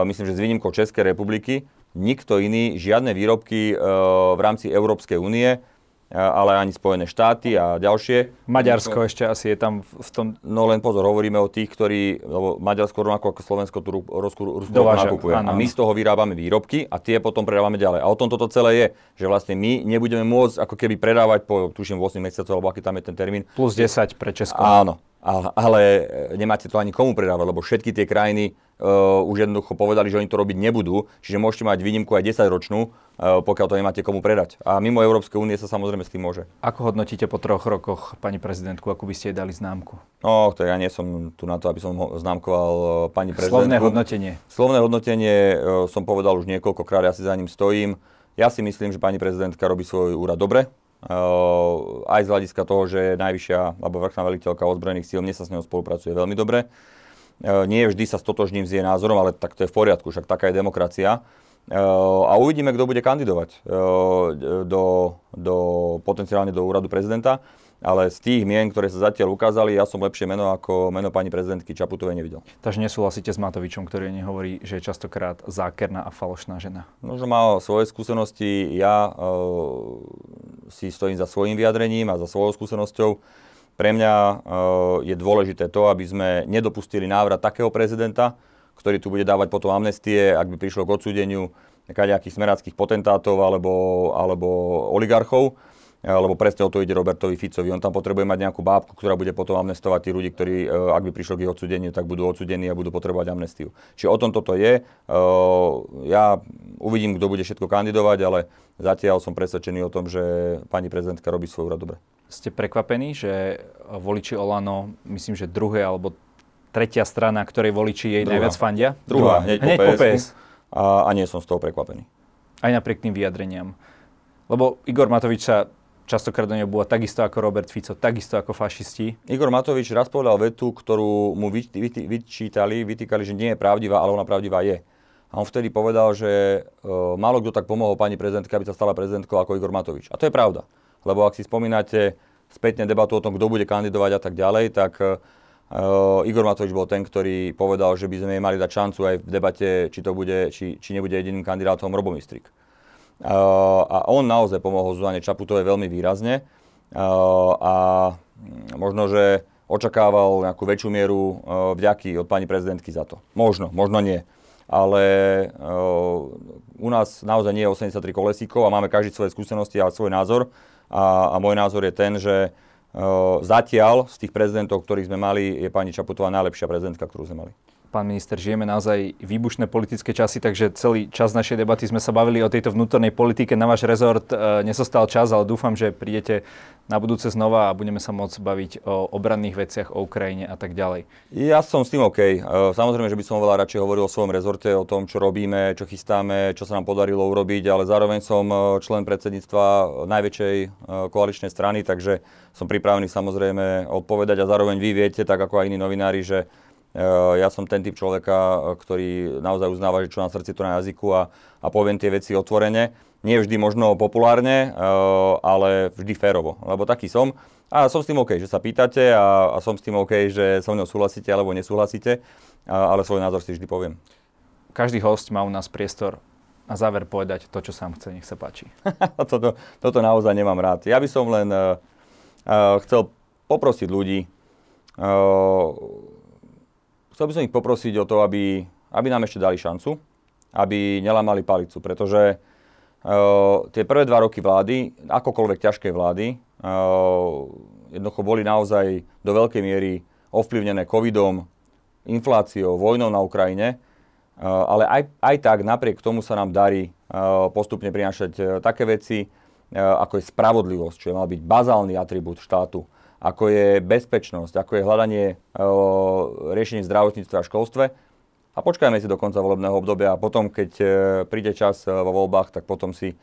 Speaker 2: myslím, že s výnimkou Českej republiky, nikto iný žiadne výrobky v rámci Európskej únie ale ani Spojené štáty a ďalšie.
Speaker 1: Maďarsko ešte asi je tam v tom...
Speaker 2: No len pozor, hovoríme o tých, ktorí, lebo Maďarsko rovnako ako Slovensko tu Rusku, Rusku nakupuje. Áno. A my z toho vyrábame výrobky a tie potom predávame ďalej. A o tom toto celé je, že vlastne my nebudeme môcť ako keby predávať po, tuším, 8 mesiacov, alebo aký tam je ten termín.
Speaker 1: Plus 10 pre Česko.
Speaker 2: Áno, ale nemáte to ani komu predávať, lebo všetky tie krajiny uh, už jednoducho povedali, že oni to robiť nebudú, čiže môžete mať výnimku aj 10 ročnú, uh, pokiaľ to nemáte komu predať. A mimo Európskej únie sa samozrejme s tým môže.
Speaker 1: Ako hodnotíte po troch rokoch, pani prezidentku, ako by ste jej dali známku?
Speaker 2: No, to ja nie som tu na to, aby som ho známkoval uh, pani prezidentku.
Speaker 1: Slovné hodnotenie.
Speaker 2: Slovné hodnotenie uh, som povedal už niekoľkokrát, ja si za ním stojím. Ja si myslím, že pani prezidentka robí svoj úrad dobre. Uh, aj z hľadiska toho, že najvyššia alebo vrchná veliteľka ozbrojených síl, mne sa s ňou spolupracuje veľmi dobre. Uh, nie vždy sa stotožním s jej názorom, ale tak to je v poriadku, však taká je demokracia. Uh, a uvidíme, kto bude kandidovať do, do, potenciálne do úradu prezidenta ale z tých mien, ktoré sa zatiaľ ukázali, ja som lepšie meno ako meno pani prezidentky Čaputovej nevidel.
Speaker 1: Takže nesúhlasíte s Matovičom, ktorý nehovorí, že je častokrát zákerná a falošná žena?
Speaker 2: Možno má svoje skúsenosti, ja si stojím za svojim vyjadrením a za svojou skúsenosťou. Pre mňa uh, je dôležité to, aby sme nedopustili návrat takého prezidenta, ktorý tu bude dávať potom amnestie, ak by prišlo k odsúdeniu nejakých smeráckých potentátov alebo, alebo oligarchov lebo presne o to ide Robertovi Ficovi. On tam potrebuje mať nejakú bábku, ktorá bude potom amnestovať tí ľudí, ktorí, e, ak by prišlo k ich odsudeniu, tak budú odsudení a budú potrebovať amnestiu. Čiže o tom toto je. E, ja uvidím, kto bude všetko kandidovať, ale zatiaľ som presvedčený o tom, že pani prezidentka robí svoj úrad dobre.
Speaker 1: Ste prekvapení, že voliči Olano, myslím, že druhé alebo tretia strana, ktorej voliči jej Druhá. najviac fandia?
Speaker 2: Druhá, hneď, hneď po PS. A, a nie som z toho prekvapený.
Speaker 1: Aj napriek tým vyjadreniam. Lebo Igor Matovič sa častokrát do neho bolo takisto ako Robert Fico, takisto ako fašisti.
Speaker 2: Igor Matovič raz povedal vetu, ktorú mu vy, vy, vyčítali, vytýkali, že nie je pravdivá, ale ona pravdivá je. A on vtedy povedal, že uh, málo kto tak pomohol pani prezidentke, aby sa stala prezidentkou ako Igor Matovič. A to je pravda. Lebo ak si spomínate spätne debatu o tom, kto bude kandidovať a tak ďalej, tak uh, Igor Matovič bol ten, ktorý povedal, že by sme jej mali dať šancu aj v debate, či, to bude, či, či nebude jediným kandidátom Robomistrik. A on naozaj pomohol Zuzane Čaputovej veľmi výrazne a možno, že očakával nejakú väčšiu mieru vďaky od pani prezidentky za to. Možno, možno nie. Ale u nás naozaj nie je 83 kolesíkov a máme každý svoje skúsenosti a svoj názor. A, a môj názor je ten, že zatiaľ z tých prezidentov, ktorých sme mali, je pani Čaputová najlepšia prezidentka, ktorú sme mali.
Speaker 1: Pán minister, žijeme naozaj výbušné politické časy, takže celý čas našej debaty sme sa bavili o tejto vnútornej politike. Na váš rezort e, nesostal čas, ale dúfam, že prídete na budúce znova a budeme sa môcť baviť o obranných veciach, o Ukrajine a tak ďalej.
Speaker 2: Ja som s tým OK. E, samozrejme, že by som veľa radšej hovoril o svojom rezorte, o tom, čo robíme, čo chystáme, čo sa nám podarilo urobiť, ale zároveň som e, člen predsedníctva najväčšej e, koaličnej strany, takže som pripravený samozrejme odpovedať a zároveň vy viete, tak ako aj iní novinári, že ja som ten typ človeka, ktorý naozaj uznáva, že čo na srdci, to na jazyku a, a poviem tie veci otvorene. Nie vždy možno populárne, ale vždy férovo, lebo taký som. A som s tým OK, že sa pýtate a, a som s tým OK, že so mnou súhlasíte alebo nesúhlasíte, a, ale svoj názor si vždy poviem.
Speaker 1: Každý host má u nás priestor na záver povedať to, čo sám chce, nech sa páči.
Speaker 2: toto, toto naozaj nemám rád. Ja by som len uh, uh, chcel poprosiť ľudí, uh, chcel by som ich poprosiť o to, aby, aby nám ešte dali šancu, aby nelamali palicu, pretože uh, tie prvé dva roky vlády, akokoľvek ťažké vlády, uh, jednoducho boli naozaj do veľkej miery ovplyvnené covidom, infláciou, vojnou na Ukrajine, uh, ale aj, aj tak napriek tomu sa nám darí uh, postupne prinášať uh, také veci, ako je spravodlivosť, čo je mal byť bazálny atribút štátu, ako je bezpečnosť, ako je hľadanie e, riešení zdravotníctva a školstve. A počkajme si do konca volebného obdobia a potom, keď e, príde čas e, vo voľbách, tak potom si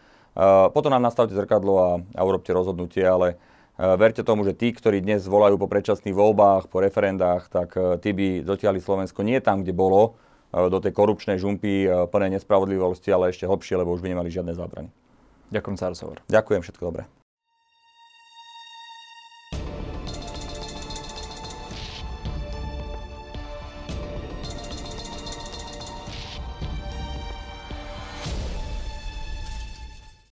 Speaker 2: potom nám nastavte zrkadlo a, a urobte rozhodnutie, ale verte tomu, že tí, ktorí dnes volajú po predčasných voľbách, po referendách, tak tí by dotiahli Slovensko nie tam, kde bolo, do tej korupčnej žumpy plnej nespravodlivosti, ale ešte hlbšie, lebo už by nemali žiadne zábrany.
Speaker 1: Ďakujem za rozhovor.
Speaker 2: Ďakujem, všetko dobré.